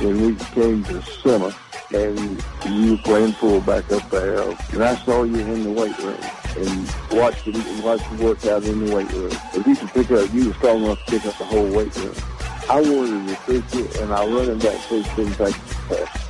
when we came to summer and you were playing fullback up there, and I saw you in the weight room and watched you watched you work out in the weight room. If you could pick up, you were strong enough to pick up the whole weight room. I wanted to recruit you, and I run running back coach didn't take the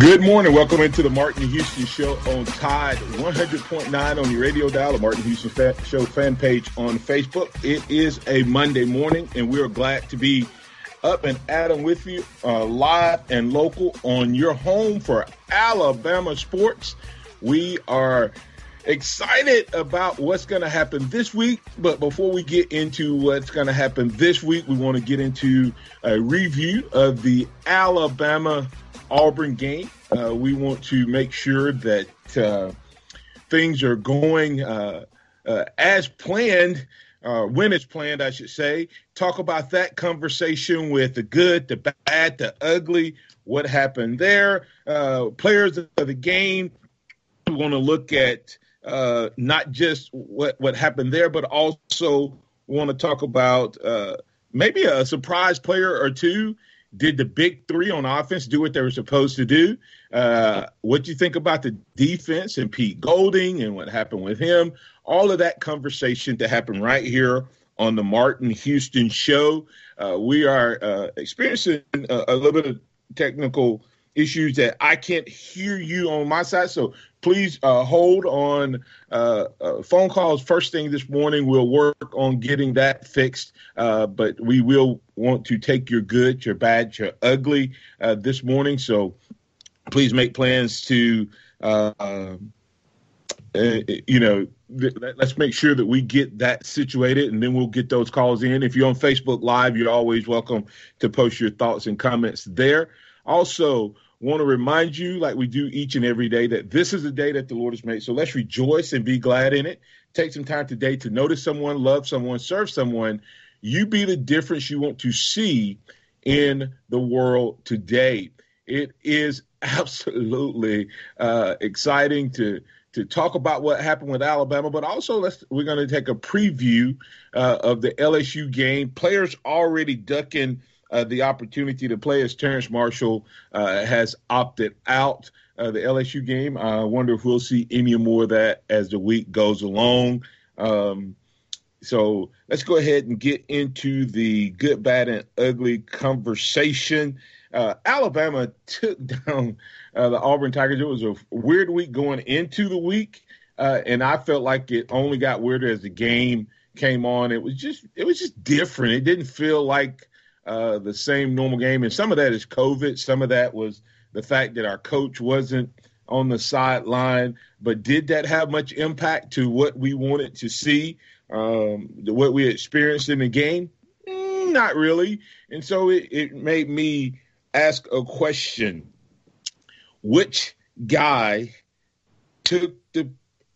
Good morning. Welcome into the Martin Houston Show on Tide 100.9 on your radio dial, the Martin Houston Show fan page on Facebook. It is a Monday morning, and we are glad to be up and Adam with you uh, live and local on your home for Alabama sports. We are excited about what's going to happen this week. But before we get into what's going to happen this week, we want to get into a review of the Alabama Auburn game. Uh, we want to make sure that uh, things are going uh, uh as planned, uh, when it's planned, I should say. Talk about that conversation with the good, the bad, the ugly, what happened there, uh, players of the game. We want to look at not just what, what happened there, but also want to talk about maybe a surprise player or two did the big three on offense do what they were supposed to do? Uh, what do you think about the defense and Pete Golding and what happened with him? All of that conversation to happen right here on the Martin Houston show. Uh, we are uh, experiencing a, a, little bit of technical issues that I can't hear you on my side. So please uh, hold on uh, uh, phone calls first thing this morning. We'll work on getting that fixed, uh, but we will want to take your good, your bad, your ugly uh, this morning. So please make plans to, uh, you know, let's make sure that we get that situated and then we'll get those calls in. If you're on Facebook Live, you're always welcome to post your thoughts and comments there. Also, want to remind you, like we do each and every day, that this is a day that the Lord has made. So let's rejoice and be glad in it. Take some time today to notice someone, love someone, serve someone. You be the difference you want to see in the world today. It is absolutely uh, exciting to to talk about what happened with Alabama, but also let's we're going to take a preview uh, of the LSU game. Players already ducking uh, the opportunity to play as Terrace Marshall uh, has opted out. Uh, the LSU game. I wonder if we'll see any more of that as the week goes along. Um, so let's go ahead and get into the good, bad, and ugly conversation. Uh, Alabama took down uh, the Auburn Tigers. It was a weird week going into the week, uh, and I felt like it only got weirder as the game came on. It was just it was just different. It didn't feel like uh, the same normal game. And some of that is COVID. Some of that was the fact that our coach wasn't on the sideline. But did that have much impact to what we wanted to see, um, what we experienced in the game? Mm, not really. And so it, it made me ask a question Which guy took the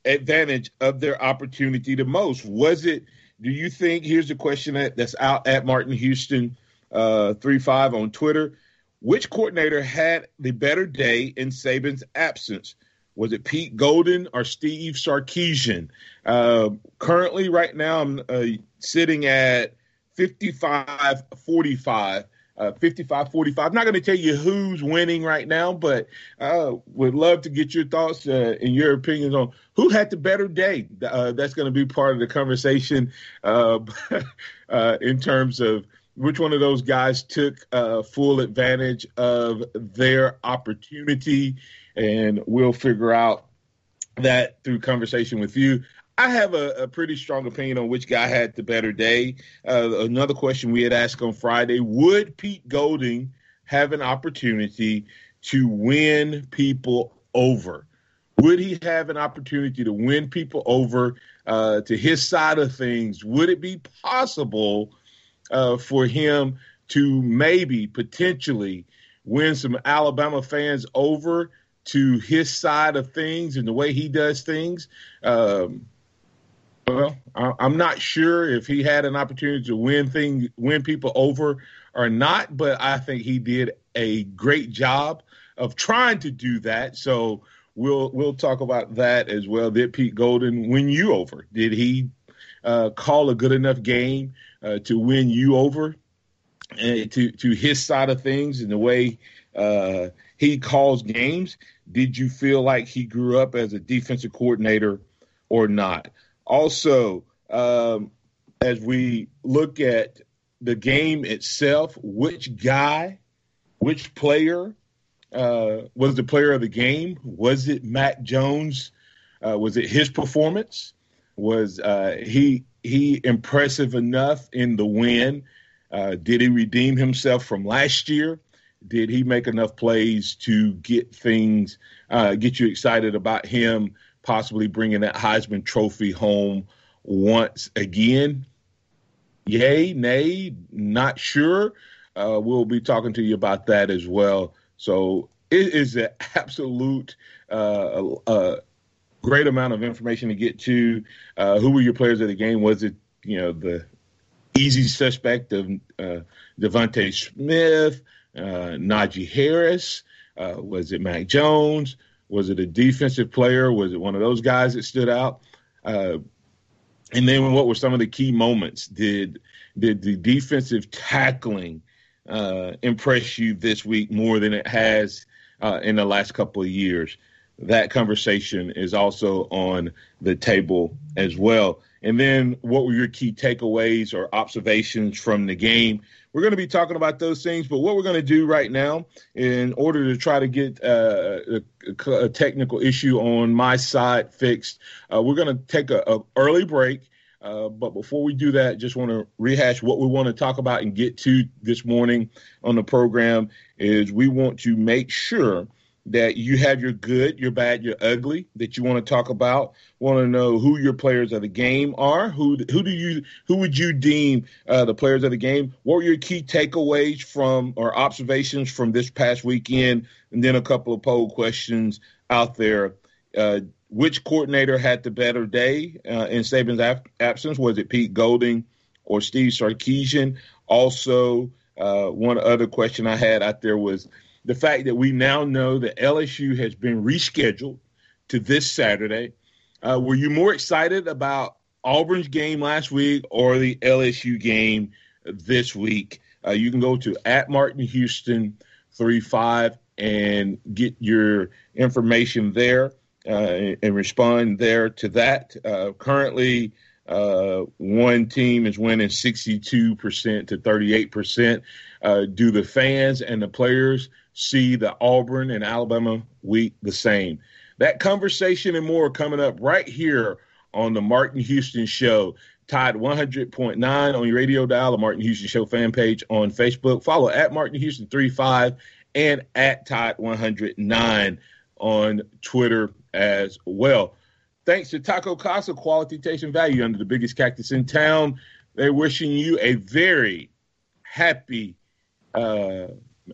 advantage of their opportunity the most? Was it, do you think, here's the question that, that's out at Martin Houston uh, three five on Twitter. Which coordinator had the better day in Saban's absence? Was it Pete Golding or Steve Sarkisian? Uh, currently, right now, I'm uh, sitting at 55 45. Uh, 55 45. I'm not going to tell you who's winning right now, but uh, would love to get your thoughts uh, and your opinions on who had the better day. Uh, that's going to be part of the conversation uh, uh, in terms of which one of those guys took uh, full advantage of their opportunity, and we'll figure out that through conversation with you. I have a, a, pretty strong opinion on which guy had the better day. Uh, another question we had asked on Friday Would Pete Golding have an opportunity to win people over? Would he have an opportunity to win people over uh, to his side of things? Would it be possible uh, for him to maybe potentially win some Alabama fans over to his side of things and the way he does things? Um, well, I'm not sure if he had an opportunity to win thing, win people over or not, but I think he did a great job of trying to do that. So we'll we'll talk about that as well. Did Pete Golding win you over? Did he uh, call a good enough game uh, to win you over and to to his side of things and the way uh, he calls games? Did you feel like he grew up as a defensive coordinator or not? Also, um, as we look at the game itself, which guy, which player uh, was the player of the game? Was it Mac Jones? Uh, was it his performance? Was uh, he he impressive enough in the win? Uh, did he redeem himself from last year? Did he make enough plays to get things, uh, get you excited about him possibly bringing that Heisman Trophy home once again. Yay, nay, not sure. Uh, we'll be talking to you about that as well. So it is an absolute uh, uh, great amount of information to get to. Uh, who were your players of the game? Was it you know the easy suspect of uh, DeVonta Smith, uh, Najee Harris? Uh, was it Mac Jones? Was it a defensive player? Was it one of those guys that stood out? Uh, and then what were some of the key moments? Did did the defensive tackling uh, impress you this week more than it has uh, in the last couple of years? That conversation is also on the table as well. And then, what were your key takeaways or observations from the game? We're going to be talking about those things, but what we're going to do right now, in order to try to get uh, a, a, technical issue on my side fixed, uh, we're going to take a, a early break. Uh, but before we do that, just want to rehash what we want to talk about and get to this morning on the program. Is we want to make sure that you have your good, your bad, your ugly that you want to talk about. Want to know who your players of the game are. Who who do you who would you deem uh, the players of the game? What were your key takeaways from or observations from this past weekend? And then a couple of poll questions out there. Uh, which coordinator had the better day uh, in Saban's ab- absence? Was it Pete Golding or Steve Sarkisian? Also, uh, one other question I had out there was the fact that we now know that LSU has been rescheduled to this Saturday. Uh, were you more excited about Auburn's game last week or the LSU game this week? Uh, you can go to at Martin Houston three five and get your information there uh, and respond there to that. Uh, currently, uh, one team is winning 62% to 38%. Uh, do the fans and the players see the Auburn and Alabama week the same? That conversation and more coming up right here on the Martin Houston Show. Tide 100.9 on your radio dial, the Martin Houston Show fan page on Facebook. Follow at Martin Houston 35 and at Tide 109 on Twitter as well. Thanks to Taco Casa, quality, taste, and value under the biggest cactus in town. They're wishing you a very happy uh,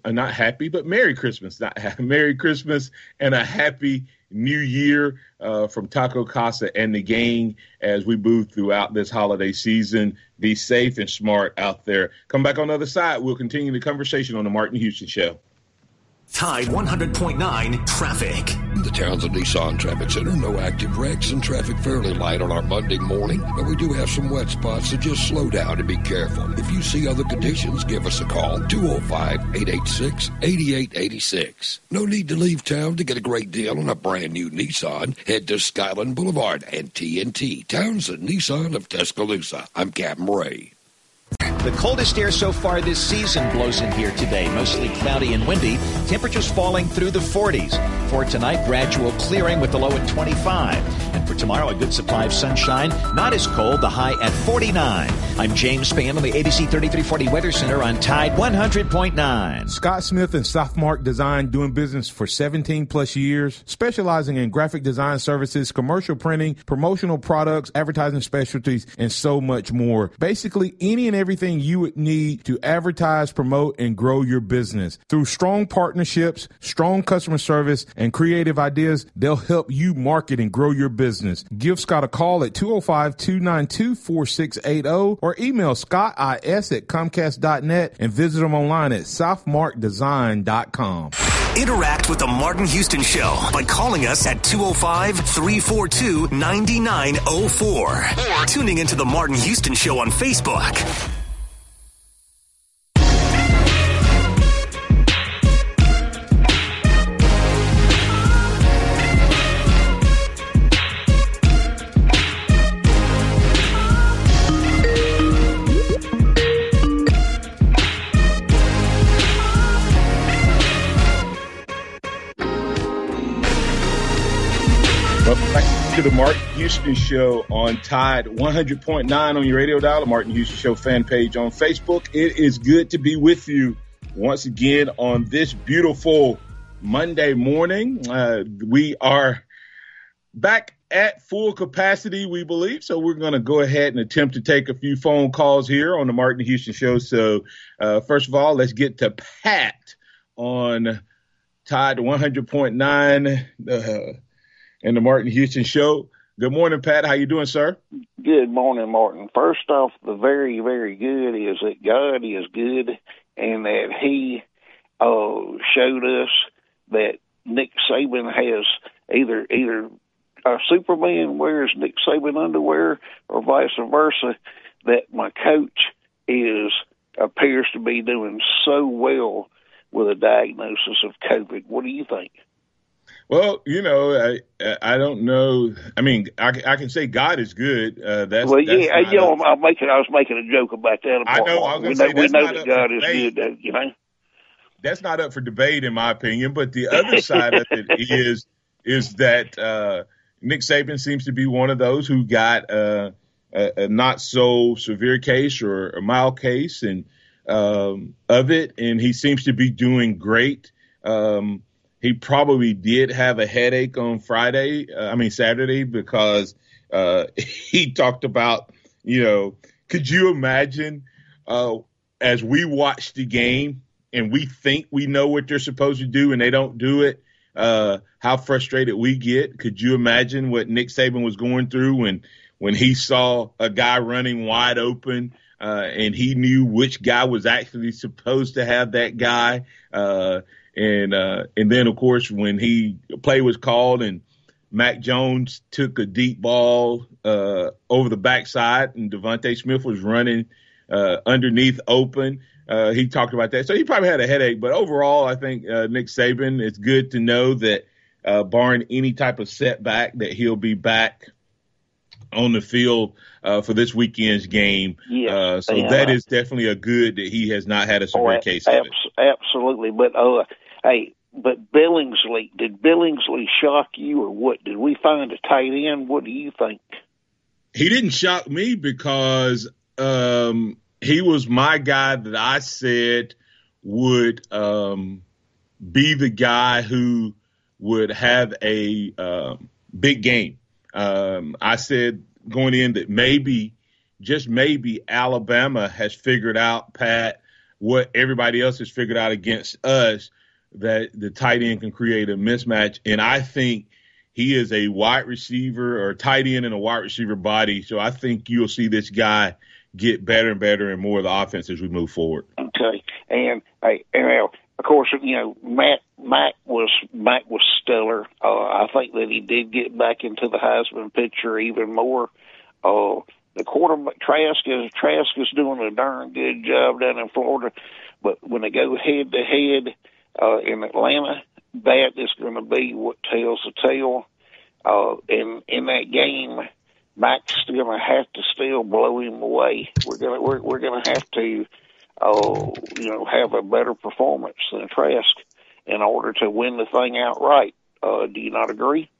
not happy, but Merry Christmas. Not Merry Christmas and a happy New Year uh, from Taco Casa and the gang as we move throughout this holiday season. Be safe and smart out there. Come back on the other side. We'll continue the conversation on the Martin Houston Show. Tide 100.9 traffic. The Townsend Nissan Traffic Center, no active wrecks and traffic fairly light on our Monday morning, but we do have some wet spots, so just slow down and be careful. If you see other conditions, give us a call, 205-886-8886. No need to leave town to get a great deal on a brand new Nissan. Head to Skyland Boulevard and TNT, Townsend Nissan of Tuscaloosa. I'm Captain Ray. The coldest air so far this season blows in here today, mostly cloudy and windy. Temperatures falling through the 40s. For tonight, gradual clearing with the low at 25. And for tomorrow, a good supply of sunshine, not as cold, the high at 49. I'm James Spann on the ABC 3340 Weather Center on Tide 100.9. Scott Smith and Softmark Design doing business for 17 plus years, specializing in graphic design services, commercial printing, promotional products, advertising specialties, and so much more. Basically, any and everything you would need to advertise, promote, and grow your business. Through strong partnerships, strong customer service, and creative ideas, they'll help you market and grow your business. Give Scott a call at 205 292 4680 or email scottis at comcast.net and visit them online at softmarkdesign.com. Interact with the Martin Houston Show by calling us at 205 342 9904 or tuning into the Martin Houston Show on Facebook. To the Martin Houston Show on Tide 100.9 on your radio dial, the Martin Houston Show fan page on Facebook. It is good to be with you once again on this beautiful Monday morning. Uh, we are back at full capacity, we believe. So we're going to go ahead and attempt to take a few phone calls here on the Martin Houston Show. So, uh, first of all, let's get to Pat on Tide 100.9. Uh, and the Martin Houston Show. Good morning, Pat. How you doing, sir? Good morning, Martin. First off, the very, very good is that God is good and that He uh, showed us that Nick Saban has either either a Superman wears Nick Saban underwear or vice versa. That my coach is appears to be doing so well with a diagnosis of COVID. What do you think? Well, you know, I I don't know. I mean, I, I can say God is good. Uh, that's well, that's yeah. You know, I'm, I'm making. I was making a joke about that. I know. I was we say, know, we know that God is debate. good. You know, that's not up for debate, in my opinion. But the other side of it is is that uh, Nick Saban seems to be one of those who got uh, a, a not so severe case or a mild case and um, of it, and he seems to be doing great. Um, he probably did have a headache on Friday, uh, I mean Saturday, because uh, he talked about, you know, could you imagine uh, as we watch the game and we think we know what they're supposed to do and they don't do it, uh, how frustrated we get? Could you imagine what Nick Saban was going through when when he saw a guy running wide open? Uh, and he knew which guy was actually supposed to have that guy. Uh, and uh, and then of course when he play was called and Mac Jones took a deep ball uh, over the backside and DeVonta Smith was running uh, underneath open. Uh, he talked about that, so he probably had a headache. But overall, I think uh, Nick Saban. It's good to know that, uh, barring any type of setback, that he'll be back on the field uh, for this weekend's game. Yeah, uh, so yeah. that is definitely a good that he has not had a severe Oh, case of it. abs- absolutely. But uh, hey, but Billingsley, did Billingsley shock you or what? Did we find a tight end? What do you think? He didn't shock me because um, he was my guy that I said would um, be the guy who would have a um, big game. Um, I said going in that maybe, just maybe, Alabama has figured out, Pat, what everybody else has figured out against us that the tight end can create a mismatch. And I think he is a wide receiver or tight end in a wide receiver body. So I think you'll see this guy get better and better and more of the offense as we move forward. Okay, and hey, and, of course, you know Mac Mac was Mac was stellar. Uh, I think that he did get back into the Heisman picture even more. Uh, the quarterback Trask is Trask is doing a darn good job down in Florida, but when they go head to head uh, in Atlanta, that is going to be what tells the tale. Uh, in in that game, Mac's going to have to still blow him away. We're going to we're, we're going to have to, oh, you know, have a better performance than Trask in order to win the thing outright. Uh, do you not agree?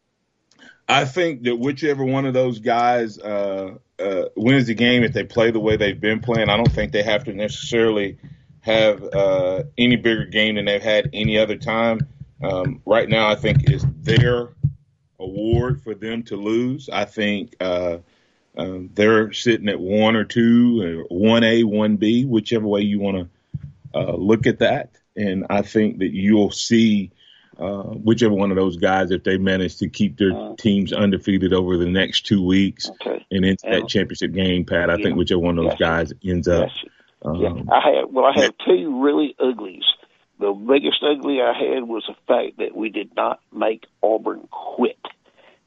I think that whichever one of those guys uh, uh, wins the game, if they play the way they've been playing, I don't think they have to necessarily have uh, any bigger game than they've had any other time. Um, right now, I think it's their award for them to lose. I think uh, um, they're sitting at one or two, one A, one B, whichever way you want to uh, look at that. And I think that you'll see uh, whichever one of those guys, if they manage to keep their uh, teams undefeated over the next two weeks okay. and into that championship game, Pat, I yeah. think whichever one of those yes. guys ends up. Yes. Um, yeah, I had well, I had two really uglies. The biggest ugly I had was the fact that we did not make Auburn quit.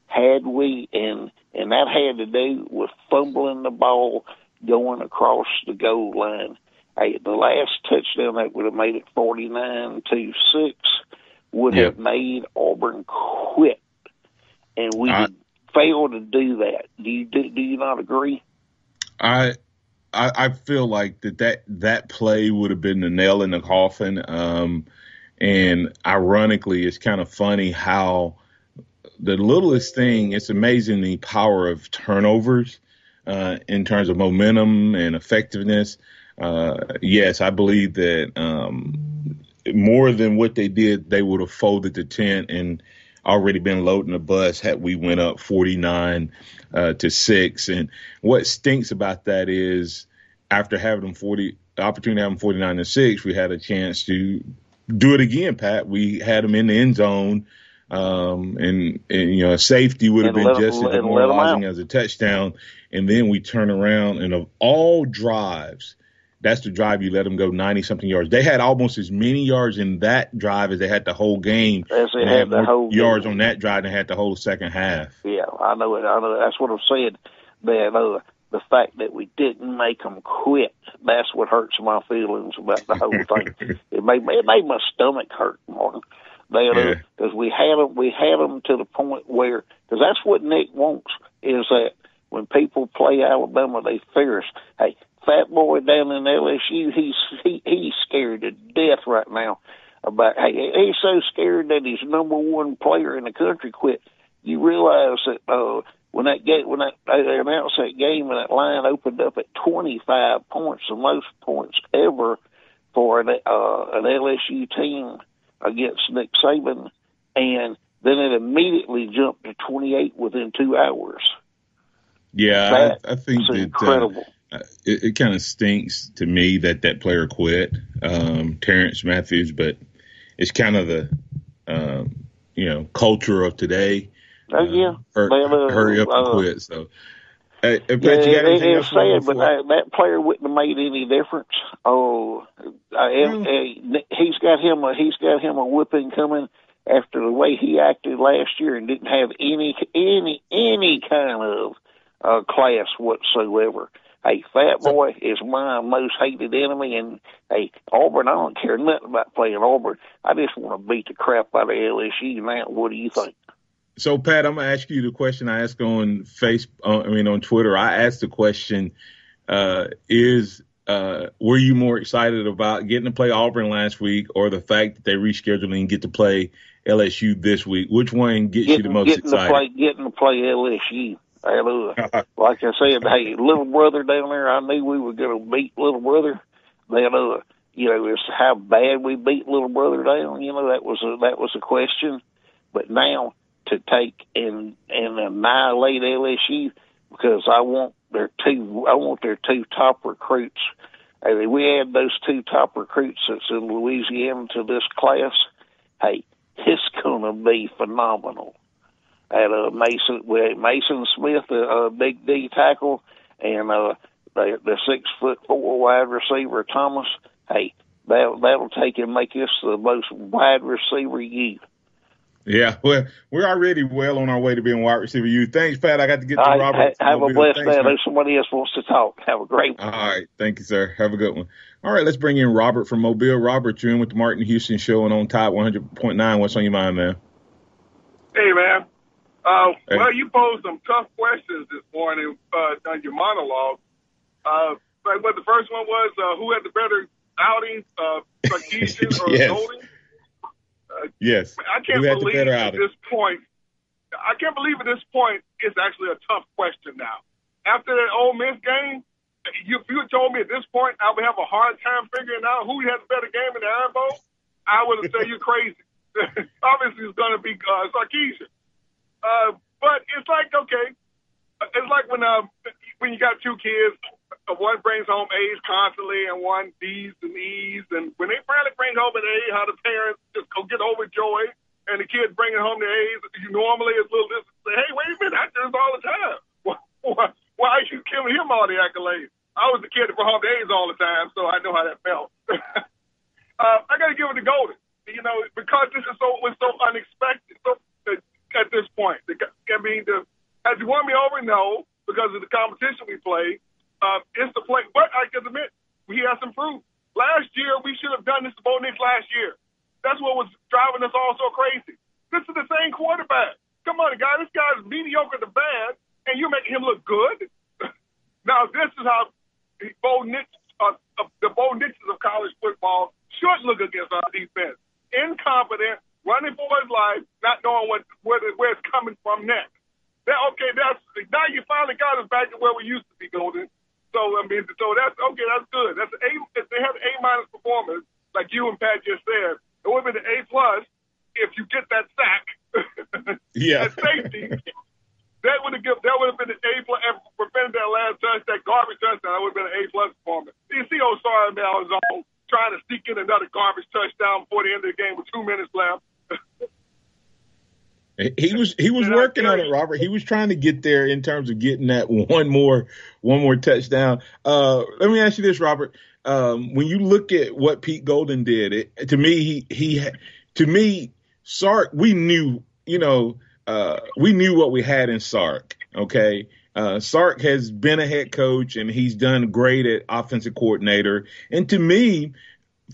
Had we, and and that had to do with fumbling the ball going across the goal line. Hey, the last touchdown that would have made it forty nine to six would yep. have made Auburn quit, and we I, failed to do that. Do you do, do you not agree? I I, I feel like that, that that play would have been the nail in the coffin. Um, and ironically, it's kind of funny how the littlest thing, it's amazing the power of turnovers uh, in terms of momentum and effectiveness. Uh, yes, I believe that um, more than what they did, they would have folded the tent and already been loading the bus had we went up 49 uh, to six. And what stinks about that is after having them 40, the opportunity to have them 49 to six, we had a chance to do it again, Pat. We had them in the end zone. Um, and, and, you know, a safety would have been just as demoralizing as a touchdown. And then we turn around and of all drives, that's the drive you let them go 90 something yards. They had almost as many yards in that drive as they had the whole game. As they had, the whole yards game. on that drive than had the whole second half. Yeah, I know it. I know that's what I'm saying. That uh, the fact that we didn't make them quit, that's what hurts my feelings about the whole thing. it made it made my stomach hurt, Martin. Because yeah. we had them, we had them to the point where, because that's what Nick wants is that when people play Alabama, they fear us. Hey, fat boy down in LSU, he's he, he's scared to death right now about. Hey, he's so scared that his number one player in the country quit. You realize that uh, when that game when that they announced that game and that line opened up at 25 points, the most points ever for an, uh, an LSU team against Nick Saban, and then it immediately jumped to 28 within two hours. Yeah, I, I, think that uh, incredible. Uh, it, it kind of stinks to me that that player quit, um, Terrence Matthews, but it's kind of the um, you know culture of today. Oh yeah, hur- uh, hurry up and uh, quit. So. Hey, yeah, it, it's sad, but that, that player wouldn't have made any difference. Oh, uh, he's got him a he's got him a whipping coming after the way he acted last year and didn't have any any any kind of uh, class whatsoever. Hey, Fat Boy is my most hated enemy, and hey, Auburn, I don't care nothing about playing Auburn. I just want to beat the crap out of LSU. Now, what do you think? So, Pat, I'm gonna ask you the question I asked on Facebook. Uh, I mean, on Twitter, I asked the question: uh, Is uh, were you more excited about getting to play Auburn last week, or the fact that they rescheduled and get to play LSU this week? Which one gets getting, you the most getting excited? To play, getting to play LSU. Uh, like I said, hey, little brother down there, I knew we were going to beat little brother. Then, uh, you know, it's how bad we beat little brother down. You know, that was a, that was a question. But now to take and and annihilate LSU because I want their two I want their two top recruits. And we add those two top recruits that's in Louisiana to this class. Hey, it's gonna be phenomenal at uh, Mason with Mason Smith, a, a big D tackle, and uh, the, the six foot four wide receiver Thomas. Hey, that that'll take and make us the most wide receiver youth. Yeah, well, we're already well on our way to being wide receiver. You, thanks, Pat. I got to get to right, Robert. Have a blessed day. There's somebody else wants to talk. Have a great one. All right, thank you, sir. Have a good one. All right, let's bring in Robert from Mobile. Robert, you're in with the Martin Houston Show and on top 100.9. What's on your mind, man? Hey, man. Uh, well, you posed some tough questions this morning uh, on your monologue. Uh, like what the first one was, uh, who had the better outing, uh, Sarkisian or Yes. Golding? Uh, Yes. I can't Who had the believe at outing? this point. I can't believe at this point it's actually a tough question now. After that Ole Miss game, you, if you had told me at this point I would have a hard time figuring out who had the better game in the Iron Bowl, I would have said you're crazy. Obviously, it's going to be uh, Sarkisian. Uh, but it's like okay, it's like when uh, when you got two kids, uh, one brings home A's constantly and one D's and E's, and when they finally bring home an A, how the parents just go get overjoyed, and the kid bringing home the A's, you normally is little distant. Say, hey, wait a minute, I do this all the time. Why, why, are you giving him all the accolades? I was the kid that brought home the A's all the time, so I know how that felt. uh, I got to give it to Golding, you know, because this is so was so unexpected. So uh, at this point, I mean, the, has he won me over? No, because of the competition we play. Uh, it's the play, but I can admit he has improved. Last year, we should have done this to Bo Nix last year. That's what was driving us all so crazy. This is the same quarterback. Come on, guy. This guy's mediocre to bad, and you're making him look good. now, this is how Bo Nix, uh, uh, the Bo Nixes of college football should look against our defense. Incompetent, running for his life, not knowing what where, where it's coming from next. That okay, that's now you finally got us back to where we used to be, Golding. So I mean, so that's okay, that's good. That's an A. If they have an A minus performance, like you and Pat just said, it would have been an A plus if you get that sack. Yeah. that safety. That would have given, that would have been an A plus and prevented that last touch, that garbage touchdown. That would have been an A plus performance. You see, Osari Malzahn trying to sneak in another garbage touchdown before the end of the game with two minutes left. He was he was working on it, Robert. He was trying to get there in terms of getting that one more one more touchdown. Uh, let me ask you this, Robert. Um, when you look at what Pete Golding did, it, to me he he to me Sark we knew you know uh, we knew what we had in Sark. Okay, uh, Sark has been a head coach and he's done great at offensive coordinator. And to me,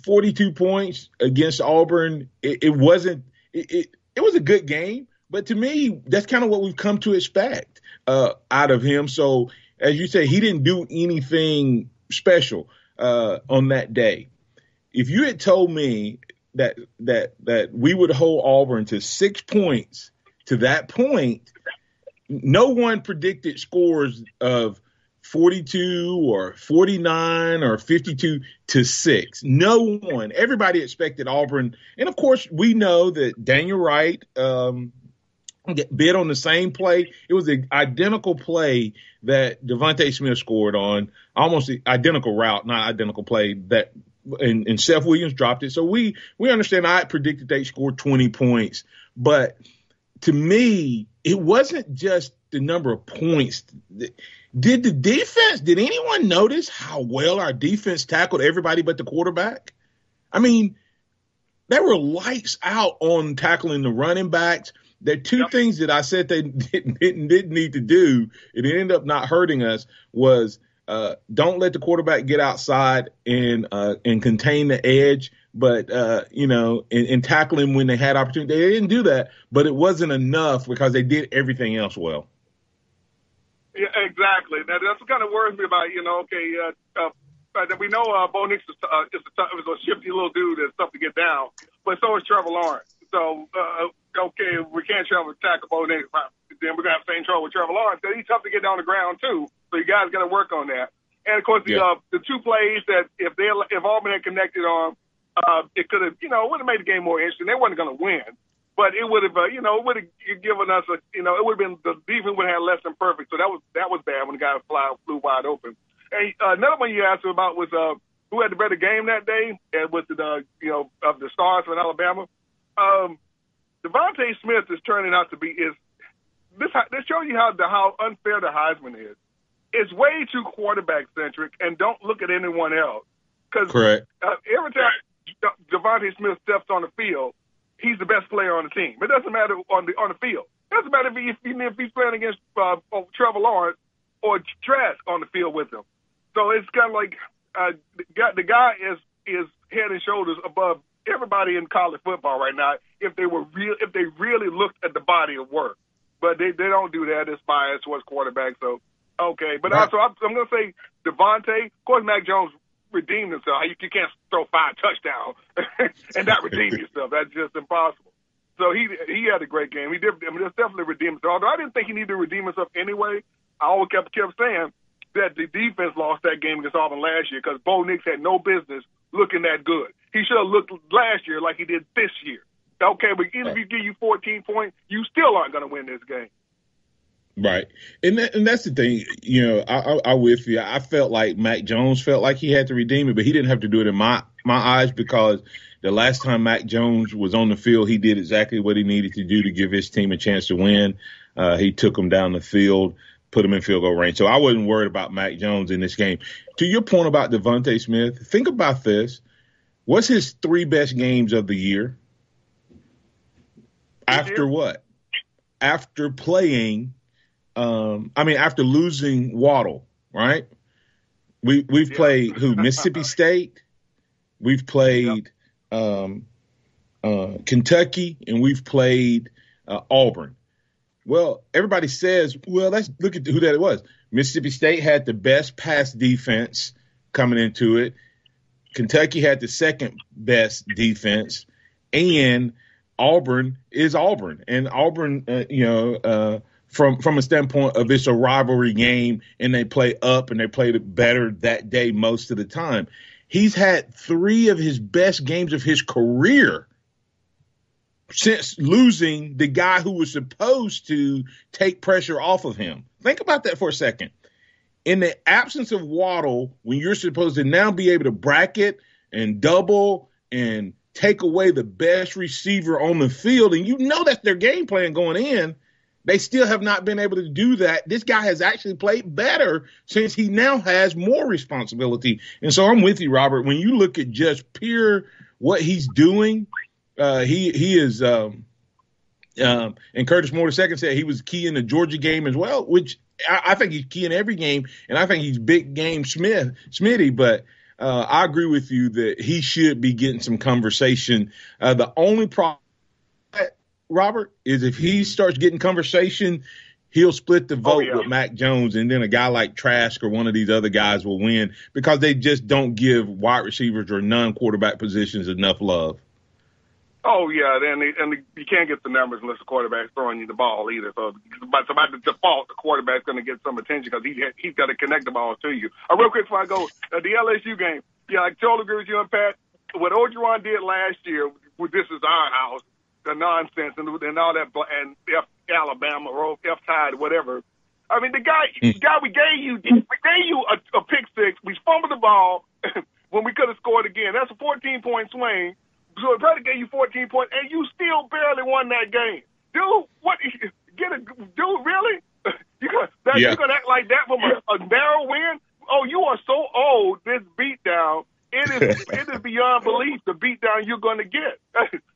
42 points against Auburn, it, it wasn't it, it it was a good game, but to me, that's kind of what we've come to expect uh, out of him. So, as you say, he didn't do anything special uh, on that day. If you had told me that that that we would hold Auburn to six points to that point, no one predicted scores of 42 or 49 or 52 to 6. No one. Everybody expected Auburn. And of course, we know that Daniel Wright um, get bid on the same play. It was an identical play that DeVonta Smith scored on, almost the identical route, not identical play that and, and Seth Williams dropped it. So we we understand I predicted they scored 20 points, but to me, it wasn't just the number of points. Did the defense, did anyone notice how well our defense tackled everybody but the quarterback? I mean, they were lights out on tackling the running backs. There are two yep. things that I said they didn't, didn't, didn't need to do, and it ended up not hurting us, was uh, don't let the quarterback get outside and uh, and contain the edge. But uh, you know, and, and tackle him when they had opportunity. They didn't do that, but it wasn't enough because they did everything else well. Yeah, exactly. Now, that's what kind of worries me about. You know, okay, uh, uh, we know uh, Bo Nix is, uh, is, a, is a shifty little dude that's tough to get down, but so is Trevor Lawrence. So, uh, okay, we can't travel tackle Bo Nix. Then we're gonna have the same trouble with Trevor Lawrence. He's tough to get down the ground too. So you guys got to work on that. And of course, the yeah. uh, the two plays that if they if Auburn had connected on, uh, it could have you know would have made the game more interesting. They weren't going to win, but it would have uh, you know it would have given us a you know it would have been the defense would have had less than perfect. So that was that was bad when the guy fly flew wide open. And uh, another one you asked about was uh, who had the better game that day, and was the uh, you know of the stars from Alabama. Um, DeVonta Smith is turning out to be is this this shows you how the how unfair the Heisman is. It's way too quarterback centric, and don't look at anyone else. Because uh, every time DeVonta Smith steps on the field, he's the best player on the team. It doesn't matter on the on the field. It doesn't matter if, he, if he's playing against uh, Trevor Lawrence or Trask on the field with him. So it's kind of like uh, the guy is is head and shoulders above everybody in college football right now. If they were real, if they really looked at the body of work, but they they don't do that. It's biased towards quarterback. So okay, but right. Uh, also I'm, I'm going to say DeVonta. Of course, Mac Jones redeemed himself. You, you can't throw five touchdowns and not redeem yourself. That's just impossible. So he he had a great game. He did. I mean, that's definitely redeemed himself. Although I didn't think he needed to redeem himself anyway. I always kept kept saying that the defense lost that game against Auburn last year because Bo Nix had no business looking that good. He should have looked last year like he did this year. Okay, but even if you give you 14 points, you still aren't going to win this game. Right, and that, and that's the thing. You know, I, I, I with you. I felt like Mac Jones felt like he had to redeem it, but he didn't have to do it in my my eyes because the last time Mac Jones was on the field, he did exactly what he needed to do to give his team a chance to win. Uh, he took them down the field, put them in field goal range. So I wasn't worried about Mac Jones in this game. To your point about DeVonta Smith, think about this. What's his three best games of the year? After what? After playing, um, I mean, after losing Waddle, right? We we've played who Mississippi State, we've played um, uh, Kentucky, and we've played uh, Auburn. Well, everybody says, well, let's look at who that it was. Mississippi State had the best pass defense coming into it. Kentucky had the second best defense, and Auburn is Auburn, and Auburn, uh, you know, uh, from from a standpoint of it's a rivalry game, and they play up and they played better that day most of the time. He's had three of his best games of his career since losing the guy who was supposed to take pressure off of him. Think about that for a second. In the absence of Waddle, when you're supposed to now be able to bracket and double and take away the best receiver on the field, and you know that's their game plan going in, they still have not been able to do that. This guy has actually played better since he now has more responsibility. And so I'm with you, Robert. When you look at just pure what he's doing, uh, he he is. Um, um, and Curtis Moore II said he was key in the Georgia game as well, which I, I think he's key in every game, and I think he's big game Smith Smitty. But uh, I agree with you that he should be getting some conversation. Uh, the only problem Robert, is if he starts getting conversation, he'll split the oh, vote oh, yeah. with Mac Jones, and then a guy like Trask or one of these other guys will win because they just don't give wide receivers or non-quarterback positions enough love. Oh yeah, and and you can't get the numbers unless the quarterback's throwing you the ball either. So, but so by the default, the quarterback's going to get some attention because he he's got to connect the ball to you. Uh, real quick before I go, uh, the LSU game. Yeah, I totally agree with you and Pat. What Orgeron did last year, with this is our house the nonsense and, and all that and F Alabama or F Tide, whatever. I mean, the guy, the guy we gave you, we gave you a, a pick six. We fumbled the ball when we could have scored again. That's a 14 point swing. So probably gave you 14 points, and you still barely won that game. Dude, what? Get a dude, really? You gonna that, yeah. you gonna act like that from a, a narrow win? Oh, you are so old. This beatdown it is it is beyond belief the beatdown you're going to get.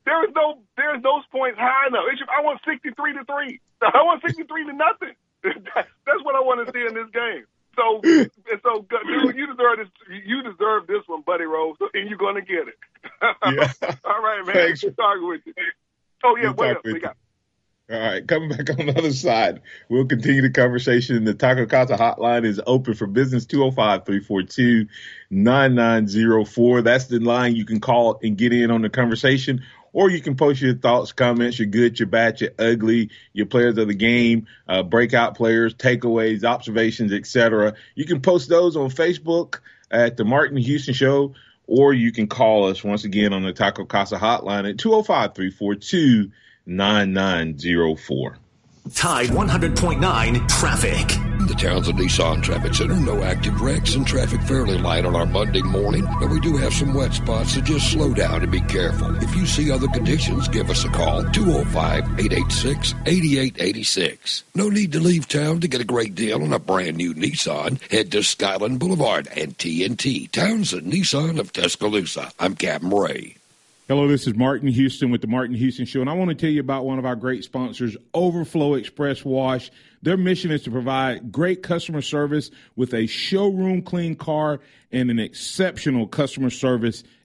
there is no there is those points high enough. Should, I want 63 to three. I want 63 to nothing. That's what I want to see in this game. So so, dude, you deserve this. You deserve this one, Buddy Rose, and you're going to get it. Yeah. All right, man. Thanks. Good talking with you. Oh yeah, what else got? All right, coming back on the other side, we'll continue the conversation. The Taco Casa hotline is open for business 205 342 9904. That's the line you can call and get in on the conversation, or you can post your thoughts, comments, your good, your bad, your ugly, your players of the game, uh, breakout players, takeaways, observations, etc. You can post those on Facebook at the Martin Houston Show, or you can call us once again on the Taco Casa hotline at 205 342 9904. Tide 100.9 traffic. The Townsend Nissan Traffic Center, no active wrecks and traffic fairly light on our Monday morning, but we do have some wet spots, so just slow down and be careful. If you see other conditions, give us a call, 205-886-8886. No need to leave town to get a great deal on a brand new Nissan. Head to Skyland Boulevard and TNT, Townsend Nissan of Tuscaloosa. I'm Captain Ray. Hello, this is Martin Houston with the Martin Houston Show, and I want to tell you about one of our great sponsors, Overflow Express Wash. Their mission is to provide great customer service with a showroom clean car and an exceptional customer service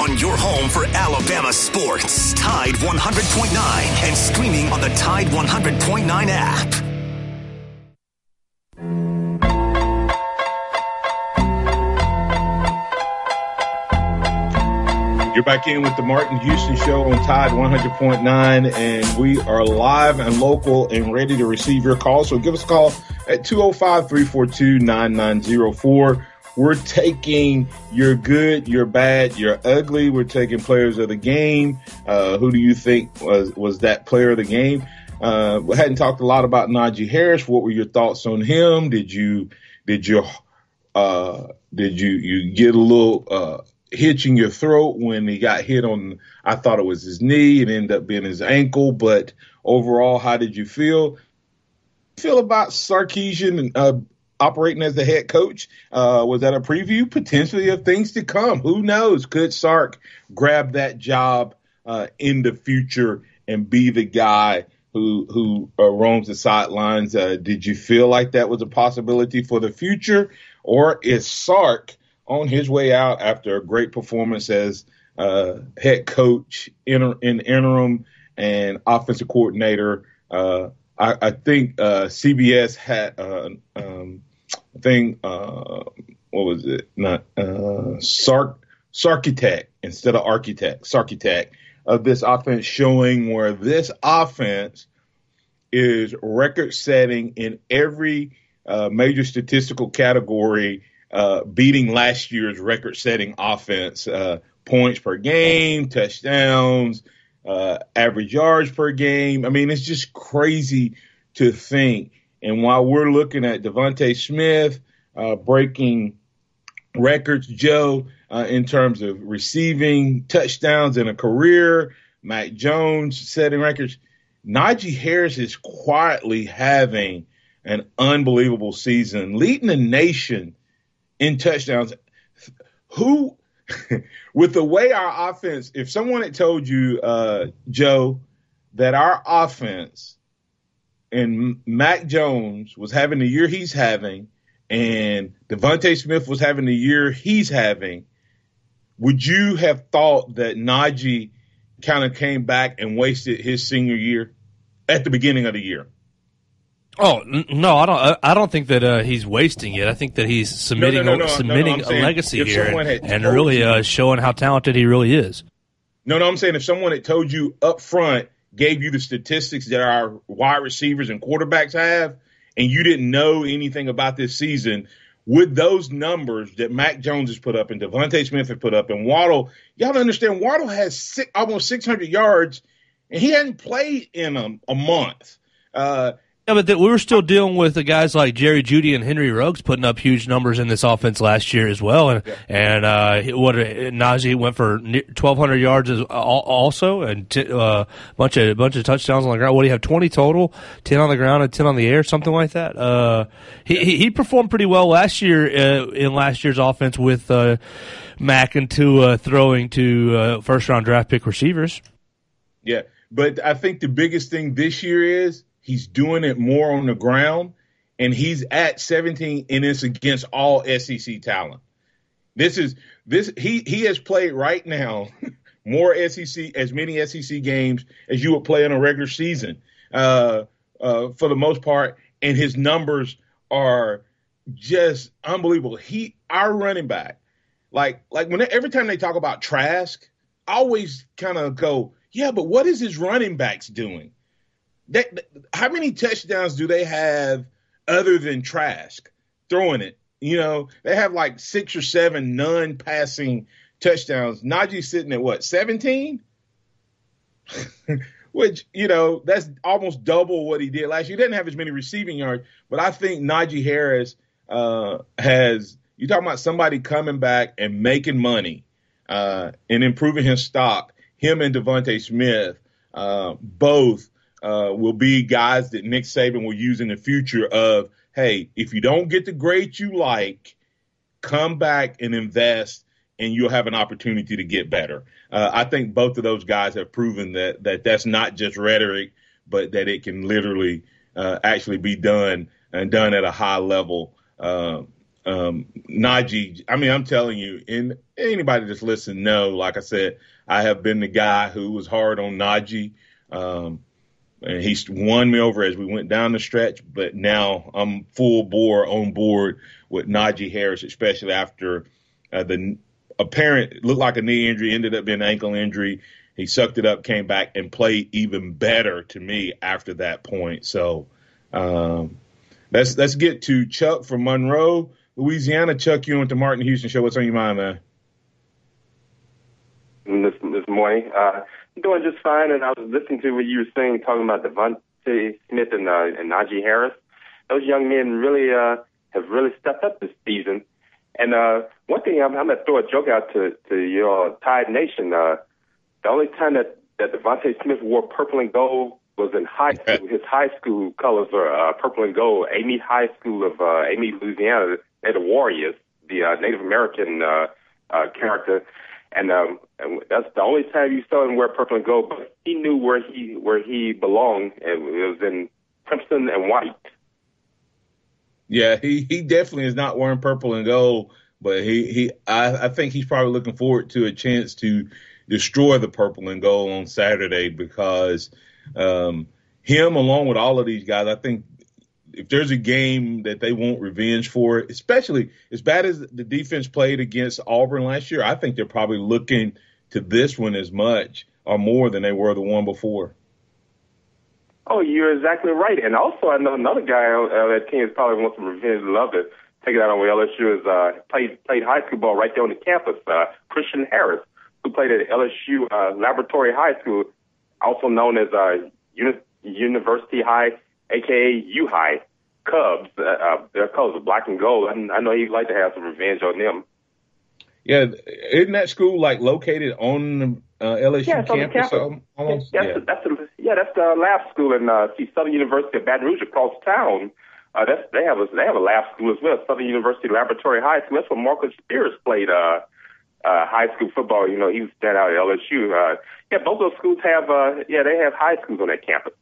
on your home for Alabama sports. Tide 100.9 and streaming on the Tide 100.9 app. You're back in with the Martin Houston Show on Tide 100.9, and we are live and local and ready to receive your call. So give us a call at 205 342 9904. We're taking your good, your bad, your ugly. We're taking players of the game. Uh, who do you think was, was that player of the game? Uh, we hadn't talked a lot about Najee Harris. What were your thoughts on him? Did you, did you, uh, did you, you get a little, uh, hitch in your throat when he got hit on, I thought it was his knee. It ended up being his ankle. But overall, how did you feel? Feel about Sarkisian uh, operating as the head coach? Uh, was that a preview potentially of things to come? Who knows? Could Sark grab that job uh, in the future and be the guy who who uh, roams the sidelines? Uh, did you feel like that was a possibility for the future, or is Sark on his way out after a great performance as uh, head coach in, in interim and offensive coordinator. Uh, I, I, think uh, CBS had uh, um, I think uh, what was it? Not uh, Sark Sarkitect instead of architect. Sarkitect of this offense showing where this offense is record setting in every major statistical category uh, beating last year's record setting offense uh, points per game, touchdowns, uh, average yards per game. I mean, it's just crazy to think. And while we're looking at DeVonta Smith uh, breaking records, Joe, uh, in terms of receiving touchdowns in a career, Mac Jones setting records, Najee Harris is quietly having an unbelievable season, leading the nation in touchdowns. Who, with the way our offense, if someone had told you, uh, Joe, that our offense and Mac Jones was having the year he's having, and DeVonta Smith was having the year he's having, would you have thought that Najee kind of came back and wasted his senior year at the beginning of the year? Oh no, I don't. I don't think that uh, he's wasting it. I think that he's submitting no, no, no, submitting a legacy here and, and really uh, showing how talented he really is. No, no, I'm saying if someone had told you up front, gave you the statistics that our wide receivers and quarterbacks have, and you didn't know anything about this season, with those numbers that Mac Jones has put up and DeVonta Smith has put up and Waddle, y'all understand Waddle has six, almost 600 yards, and he hadn't played in a, a month. Uh, yeah, but we were still dealing with the guys like Jerry Jeudy and Henry Ruggs putting up huge numbers in this offense last year as well, and Yeah. and uh, what uh, Najee went for twelve hundred yards as, al- also, and t- uh, bunch of bunch of touchdowns on the ground. What do you have? Twenty total, ten on the ground and ten on the air, something like that. Uh, he, he he performed pretty well last year uh, in last year's offense with uh, Mac and Tua throwing to uh, first round draft pick receivers. Yeah, but I think the biggest thing this year is he's doing it more on the ground, and he's at 17, and it's against all SEC talent. This is this he he has played right now more SEC as many SEC games as you would play in a regular season, uh, uh, for the most part, and his numbers are just unbelievable. He our running back, like like when every time they talk about Trask, I always kind of go, yeah, but what is his running backs doing? How many touchdowns do they have other than Trask throwing it? You know, they have like six or seven non-passing touchdowns. Najee's sitting at what, 17? Which, you know, that's almost double what he did last year. He didn't have as many receiving yards, but I think Najee Harris uh, has, you're talking about somebody coming back and making money uh, and improving his stock. Him and DeVonta Smith uh, both uh, will be guys that Nick Saban will use in the future of, hey, if you don't get the grade you like, come back and invest and you'll have an opportunity to get better. Uh, I think both of those guys have proven that, that that's not just rhetoric, but that it can literally uh, actually be done and done at a high level. Uh, um, Najee, I mean, I'm telling you, and anybody that's listening know, like I said, I have been the guy who was hard on Najee. Um, and he won me over as we went down the stretch, but now I'm full bore on board with Najee Harris, especially after uh, the apparent looked like a knee injury, ended up being an ankle injury. He sucked it up, came back, and played even better to me after that point. So um, let's let's get to Chuck from Monroe, Louisiana. Chuck, you on the Martin Houston show. What's on your mind, man? this this morning. Uh, doing just fine, and I was listening to what you were saying, talking about DeVonta Smith and uh, and Najee Harris. Those young men really uh, have really stepped up this season. And uh, one thing, I'm, I'm going to throw a joke out to to your Tide Nation. Uh, the only time that that DeVonta Smith wore purple and gold was in high school. His high school colors are uh, purple and gold. Amite High School of uh, Amite, Louisiana. They're the Warriors, the uh, Native American uh, uh, character and um and that's the only time you saw him wear purple and gold but he knew where he where he belonged. And it was in crimson and white. Yeah, he, he definitely is not wearing purple and gold, but he, he I, I think he's probably looking forward to a chance to destroy the purple and gold on Saturday because um, him along with all of these guys, I think if there's a game that they want revenge for, especially as bad as the defense played against Auburn last year, I think they're probably looking to this one as much or more than they were the one before. oh you're exactly right and also i know another guy on uh, that team is probably wants some revenge love to take it out on lsu is uh played played high school ball right there on the campus uh christian harris who played at lsu uh laboratory high school also known as uh Uni- university high aka u high cubs uh, uh their colors are black and gold I, I know he'd like to have some revenge on them Yeah, isn't that school like located on uh, LSU Yeah, campus? campus. al- Almost. That's yeah. the, that's the, yeah, that's the lab school in uh, see Southern University of Baton Rouge across town. Uh, that's they have a they have a lab school as well, Southern University Laboratory High School. That's where Marcus Spears played uh, uh, high school football. You know, he was stand out at LSU. Uh, yeah, both those schools have uh, yeah they have high schools on that campus.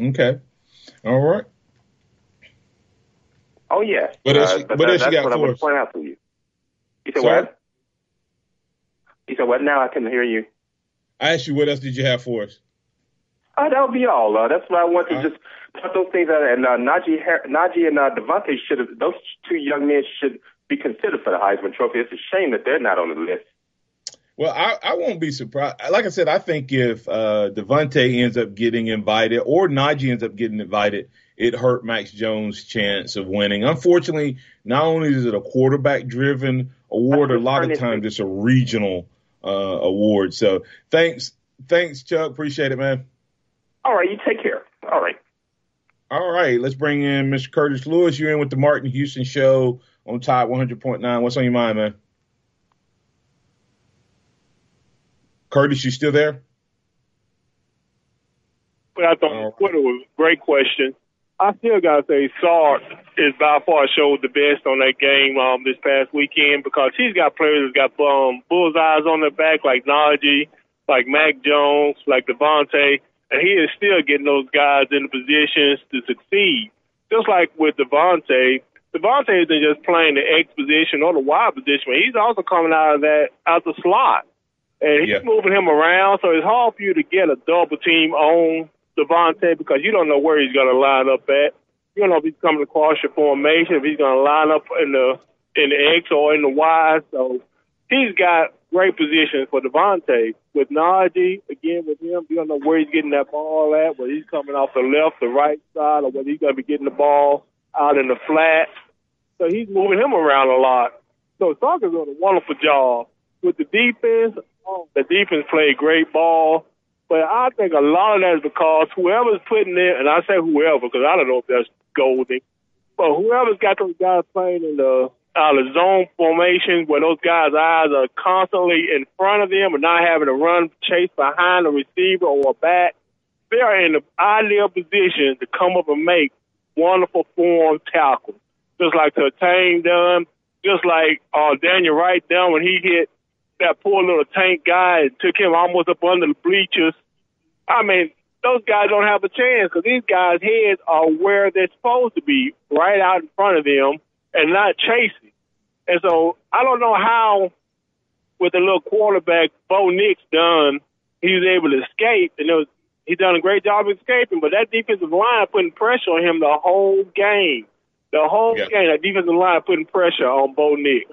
Okay. All right. Oh yeah. What else uh, what that- else you that's got what I for want us? to point out to you. You said Sorry? what? You said what? Now I can hear you. I asked you what else did you have for us? Uh, that would be all. Uh, that's what I want to Uh, just put those things out. And uh, Najee, Har- Najee and uh, DeVonta should have. Those two young men should be considered for the Heisman Trophy. It's a shame that they're not on the list. Well, I, I won't be surprised. Like I said, I think if uh, DeVonta ends up getting invited or Najee ends up getting invited, it hurt Mac Jones' chance of winning. Unfortunately, not only is it a quarterback-driven award, a lot of times it's a regional uh, award. So thanks, thanks, Chuck. Appreciate it, man. All right, you take care. All right. All right, let's bring in Mr. Curtis Lewis. You're in with the Martin Houston Show on Tide 100.9. What's on your mind, man? Curtis, you still there? But I thought Twitter was a great question. I still gotta say Sark is by far showed the best on that game um this past weekend because he's got players that got um bullseyes on their back like Najee, like Mac Jones, like DeVonta, and he is still getting those guys in the positions to succeed. Just like with DeVonta, DeVonta isn't just playing the X position or the Y position, but he's also coming out of that out the slot. And he's Yeah. moving him around, so it's hard for you to get a double team on DeVonta because you don't know where he's going to line up at. You don't know if he's coming across your formation, if he's going to line up in the in the X or in the Y. So he's got great positions for DeVonta. With Najee, again with him, you don't know where he's getting that ball at, whether he's coming off the left, the right side, or whether he's going to be getting the ball out in the flat. So he's moving him around a lot. So Sark's doing a wonderful job with the defense. The defense played great ball. But I think a lot of that is because whoever's putting in, and I say whoever because I don't know if that's Golding, but whoever's got those guys playing in the uh, the zone formation where those guys' eyes are constantly in front of them and not having to run chase behind a receiver or a back, they are in the ideal position to come up and make wonderful form tackles. Just like Tertain done, just like uh, Daniel Wright done when he hit that poor little tank guy and took him almost up under the bleachers. I mean, those guys don't have a chance because these guys' heads are where they're supposed to be, right out in front of them, and not chasing. And so I don't know how, with the little quarterback Bo Nix done, he was able to escape, and it was he done a great job of escaping. But that defensive line putting pressure on him the whole game, the whole Yeah. game. That defensive line putting pressure on Bo Nix.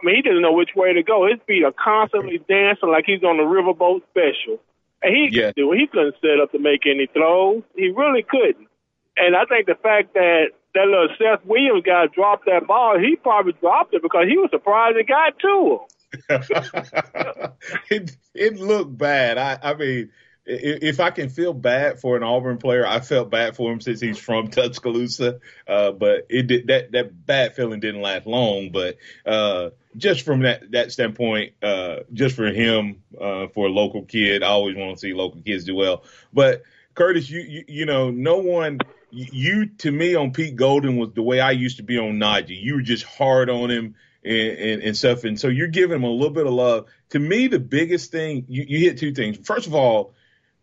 I mean, he doesn't know which way to go. His feet are constantly mm-hmm. dancing like he's on a riverboat special. And he Yeah. couldn't do it. He couldn't set up to make any throws. He really couldn't. And I think the fact that that little Seth Williams guy dropped that ball, he probably dropped it because he was surprised it got to him. it it looked bad. I I mean, if I can feel bad for an Auburn player, I felt bad for him since he's from Tuscaloosa. Uh, but it did that that bad feeling didn't last long. But uh, just from that that standpoint, uh, just for him, uh, for a local kid, I always want to see local kids do well. But Curtis, you you, you know, no one. You to me on Pete Golding was the way I used to be on Najee. You were just hard on him and, and, and stuff. And so you're giving him a little bit of love. To me, the biggest thing you, you hit two things. First of all,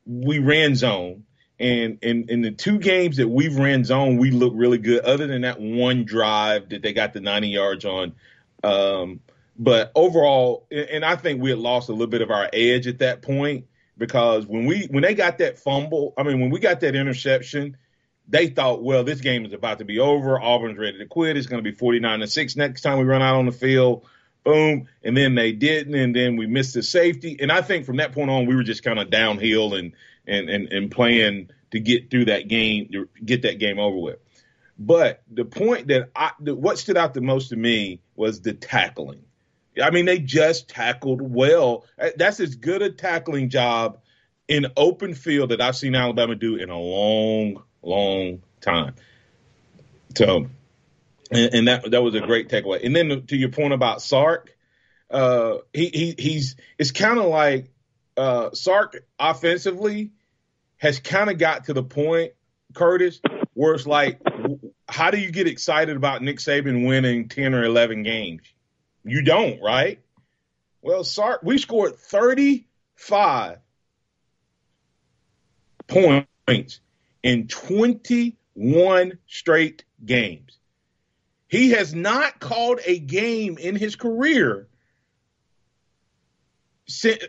we ran zone, and in in the two games that we've ran zone, we look really good. Other than that one drive that they got the 90 yards on, um, but overall, and I think we had lost a little bit of our edge at that point because when we when they got that fumble, I mean when we got that interception, they thought, well, this game is about to be over. Auburn's ready to quit. It's going to be 49 to 6 next time we run out on the field. Boom. And then they didn't. And then we missed the safety. And I think from that point on, we were just kind of downhill and, and, and, and playing to get through that game, to get that game over with. But the point that I, the, what stood out the most to me was the tackling. I mean, they just tackled well. That's as good a tackling job in open field that I've seen Alabama do in a long, long time. So, and, and that that was a great takeaway. And then to your point about Sark, uh, he, he he's it's kind of like uh, Sark offensively has kind of got to the point, Curtis, where it's like, how do you get excited about Nick Saban winning ten or eleven games? You don't, right? Well, Sark, we scored thirty five points in 21 straight games. He has not called a game in his career.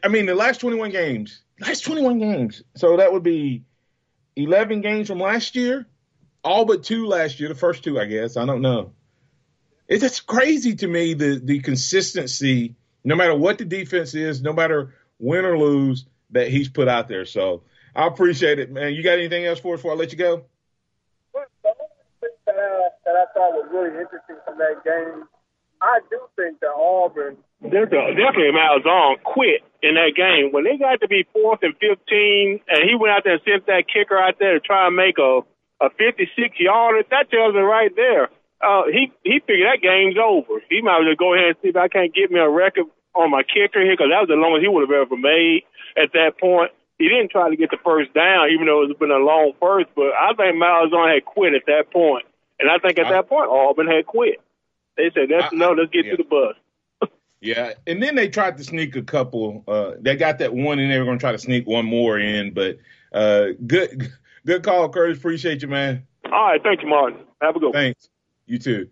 I mean, the last 21 games, last 21 games. So that would be 11 games from last year, all but two last year, the first two, I guess. I don't know. It's just crazy to me the the consistency, no matter what the defense is, no matter win or lose, that he's put out there. So I appreciate it, man. You got anything else for us before I let you go? But the only thing that I, thought was really interesting from that game, I do think that Auburn. A, definitely Malzahn quit in that game when they got to be fourth and fifteen, and he went out there and sent that kicker out there to try and make a a 56 yarder. That tells me right there. Uh, he he figured that game's over. He might as well go ahead and see if I can't get me a record on my kicker here because that was the longest he would have ever made at that point. He didn't try to get the first down, even though it's been a long first. But I think Malzahn had quit at that point, and I think at that point Auburn had quit. They said, "That's no, let's get yeah. to the bus." Yeah, and then they tried to sneak a couple. Uh, they got that one and They were going to try to sneak one more in, but uh, good, good call, Curtis. Appreciate you, man. All right, thank you, Martin. Have a good one. Thanks. You too.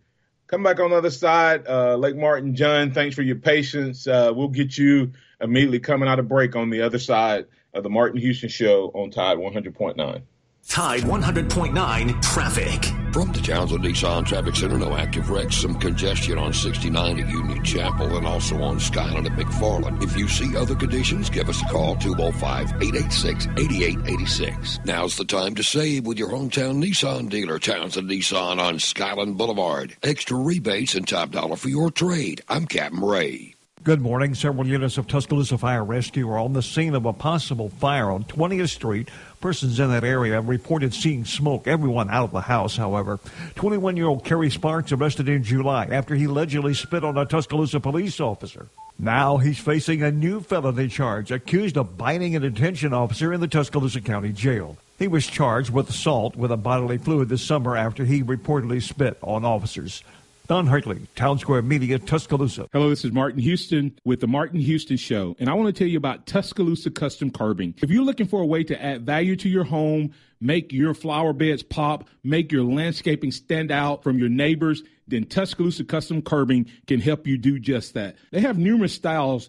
Come back on the other side. Uh, Lake Martin, John, thanks for your patience. Uh, we'll get you immediately coming out of break on the other side of the Martin Houston Show on Tide 100.9. Tide 100.9 traffic. From the Townsend Nissan Traffic Center, no active wrecks, some congestion on 69 at Union Chapel and also on Skyland at McFarland. If you see other conditions, give us a call 205 886 8886. Now's the time to save with your hometown Nissan dealer, Townsend Nissan on Skyland Boulevard. Extra rebates and top dollar for your trade. I'm Captain Ray. Good morning. Several units of Tuscaloosa Fire Rescue are on the scene of a possible fire on 20th Street. Persons in that area have reported seeing smoke. Everyone out of the house, however. 21 year old Kerry Sparks arrested in July after he allegedly spit on a Tuscaloosa police officer. Now he's facing a new felony charge, accused of biting a detention officer in the Tuscaloosa County Jail. He was charged with assault with a bodily fluid this summer after he reportedly spit on officers. Don Hartley, Town Square Media, Tuscaloosa. Hello, this is Martin Houston with the Martin Houston Show, and I want to tell you about Tuscaloosa Custom Curbing. If you're looking for a way to add value to your home, make your flower beds pop, make your landscaping stand out from your neighbors, then Tuscaloosa Custom Curbing can help you do just that. They have numerous styles,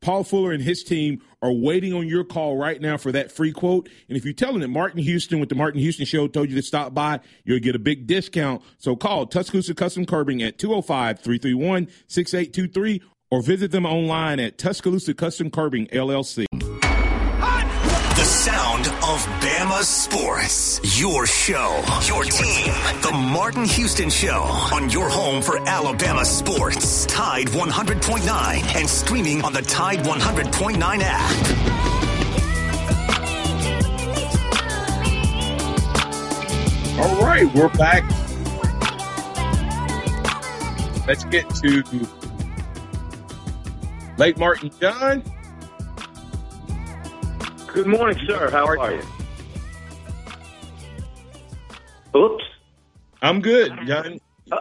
Paul Fuller and his team are waiting on your call right now for that free quote. And if you're telling that Martin Houston with the Martin Houston Show told you to stop by, you'll get a big discount. So call Tuscaloosa Custom Curbing at 205 331 6823 or visit them online at Tuscaloosa Custom Curbing LLC. Of Bama sports. Your show, your team. The Martin Houston Show on your home for Alabama sports. Tide 100.9 and streaming on the Tide 100.9 app. All right, we're back. Let's get to Lake Martin John. Good morning, sir. How are you? Oops. I'm good, John.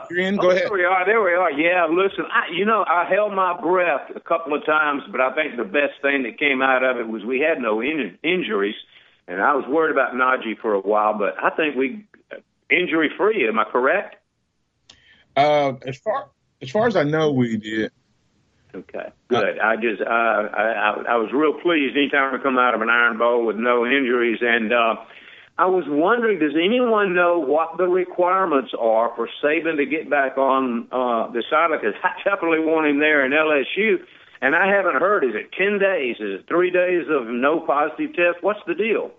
You're in. Go oh, ahead. There we are. There we are. Yeah, listen, I, you know, I held my breath a couple of times, but I think the best thing that came out of it was we had no in- injuries, and I was worried about Najee for a while, but I think we injury free. Am I correct? Uh, as far as far as I know, we did. Okay, good. I just uh, I, I I was real pleased anytime we come out of an Iron Bowl with no injuries, and uh, I was wondering, does anyone know what the requirements are for Saban to get back on uh, the sideline? Because I definitely want him there in LSU, and I haven't heard. Is it ten days? Is it three days of no positive test? What's the deal?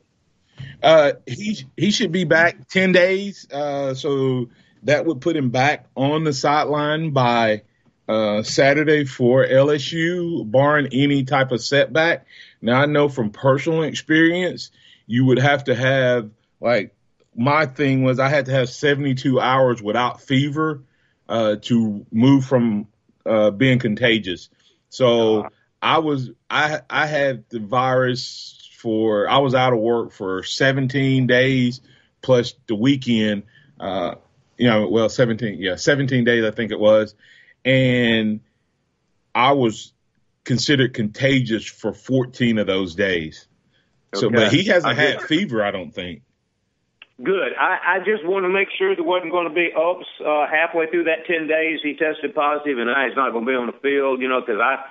Uh, he he should be back ten days. Uh, so that would put him back on the sideline by uh, Saturday for LSU, barring any type of setback. Now I know from personal experience, you would have to have like my thing was I had to have 72 hours without fever uh, to move from uh, being contagious. So I was I I had the virus for I was out of work for 17 days plus the weekend. Uh, you know, well, 17 yeah, 17 days I think it was, and I was considered contagious for 14 of those days. So, but he hasn't I had fever, I don't think. Good. I, I just want to make sure there wasn't going to be oops uh, halfway through that ten days he tested positive and now he's not going to be on the field. You know, because I,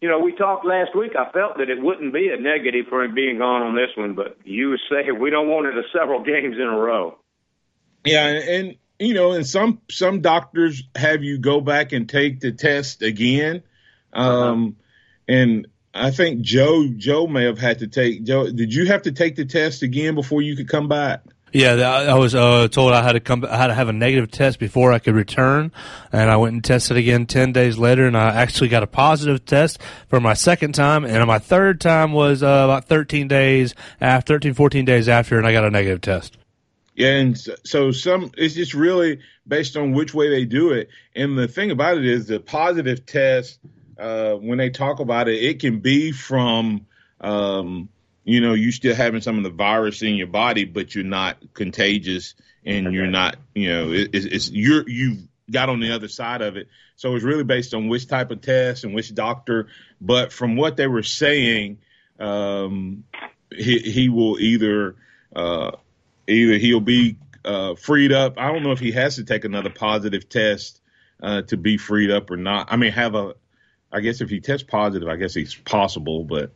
you know, we talked last week. I felt that it wouldn't be a negative for him being gone on this one, but you say we don't want it a several games in a row. Yeah, and you know, and some some doctors have you go back and take the test again. Um, and I think Joe Joe may have had to take Joe. Did you have to take the test again before you could come back? Yeah, I was uh, told I had to come. I had to have a negative test before I could return, and I went and tested again ten days later, and I actually got a positive test for my second time, and my third time was uh, about thirteen days after, 13, 14 days after, and I got a negative test. Yeah, and so some it's just really based on which way they do it, and the thing about it is the positive test. Uh, when they talk about it, it can be from um, you know, you still having some of the virus in your body, but you're not contagious and okay. you're not, you know, it, it's, it's you're you've got on the other side of it. So it's really based on which type of test and which doctor. But from what they were saying, um, he he will either uh, either he'll be uh, freed up. I don't know if he has to take another positive test uh, to be freed up or not. I mean, have a. I guess if he tests positive, I guess it's possible, but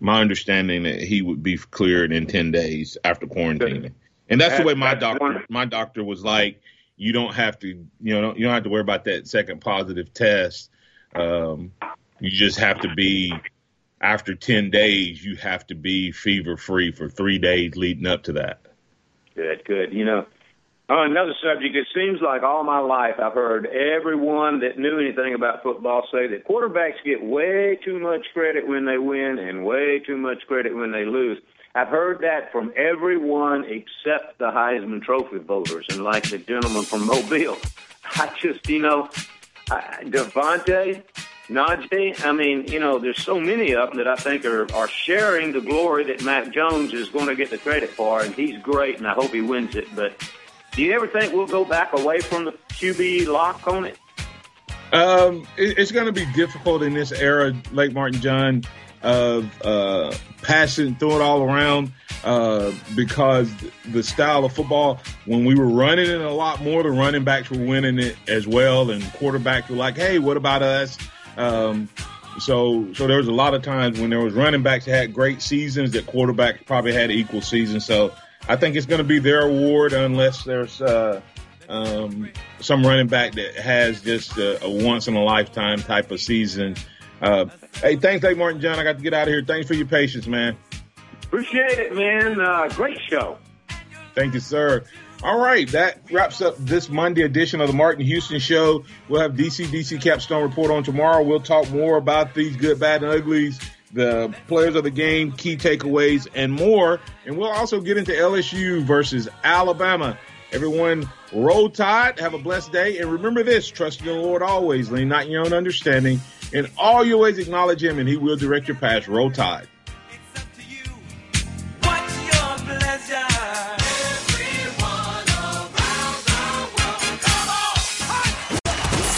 my understanding that he would be cleared in 10 days after quarantining. And that's the way my doctor my doctor was like, you don't have to, you know, you don't have to worry about that second positive test. Um, you just have to be after 10 days, you have to be fever free for three days leading up to that. Good, good. You know, on another subject, it seems like all my life I've heard everyone that knew anything about football say that quarterbacks get way too much credit when they win and way too much credit when they lose. I've heard that from everyone except the Heisman Trophy voters and like the gentleman from Mobile. I just, you know, DeVonta, Najee, I mean, you know, there's so many of them that I think are, are sharing the glory that Mac Jones is going to get the credit for, and he's great, and I hope he wins it. But do you ever think we'll go back away from the QB lock on it? Um, it, it's going to be difficult in this era, Lake Martin John, of uh, passing, throw it all around, uh, because the style of football, when we were running it a lot more, the running backs were winning it as well, and quarterbacks were like, "Hey, what about us?" Um, so, so there was a lot of times when there was running backs that had great seasons that quarterbacks probably had equal seasons. So I think it's going to be their award unless there's uh, um, some running back that has just a, a, once in a lifetime type of season. Uh, hey, thanks, Lake Martin John. I got to get out of here. Thanks for your patience, man. Appreciate it, man. Uh, great show. Thank you, sir. All right, that wraps up this Monday edition of the Martin Houston Show. We'll have DC DC Capstone report on tomorrow. We'll talk more about these good, bad, and uglies the players of the game, key takeaways, and more. And we'll also get into LSU versus Alabama. Everyone, roll tide. Have a blessed day. And remember this trust in the Lord always, lean not your own understanding. In all your ways, acknowledge Him, and He will direct your path. Roll tide.